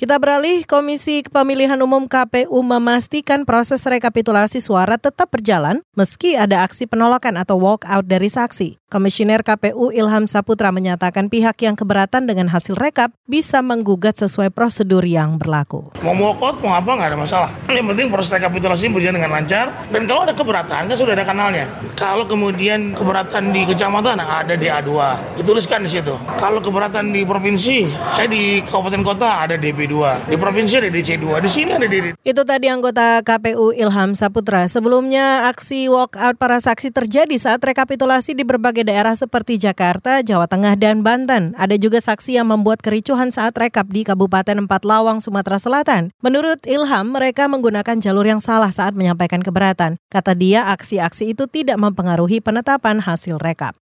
Kita beralih, Komisi Pemilihan Umum KPU memastikan proses rekapitulasi suara tetap berjalan meski ada aksi penolakan atau walk out dari saksi. Komisioner KPU Ilham Saputra menyatakan pihak yang keberatan dengan hasil rekap bisa menggugat sesuai prosedur yang berlaku. Mau walk out, mau apa, nggak ada masalah. Yang penting proses rekapitulasi berjalan dengan lancar. Dan kalau ada keberatan, kan sudah ada kanalnya. Kalau kemudian keberatan di kecamatan, ada di A2. Dituliskan di situ. Kalau keberatan di provinsi, eh di kabupaten kota, ada DB 2 Di provinsi ada DC2. Di sini ada di Itu tadi anggota KPU Ilham Saputra. Sebelumnya aksi walkout para saksi terjadi saat rekapitulasi di berbagai daerah seperti Jakarta, Jawa Tengah, dan Banten. Ada juga saksi yang membuat kericuhan saat rekap di Kabupaten Empat Lawang, Sumatera Selatan. Menurut Ilham, mereka menggunakan jalur yang salah saat menyampaikan keberatan. Kata dia, aksi-aksi itu tidak mempengaruhi penetapan hasil rekap.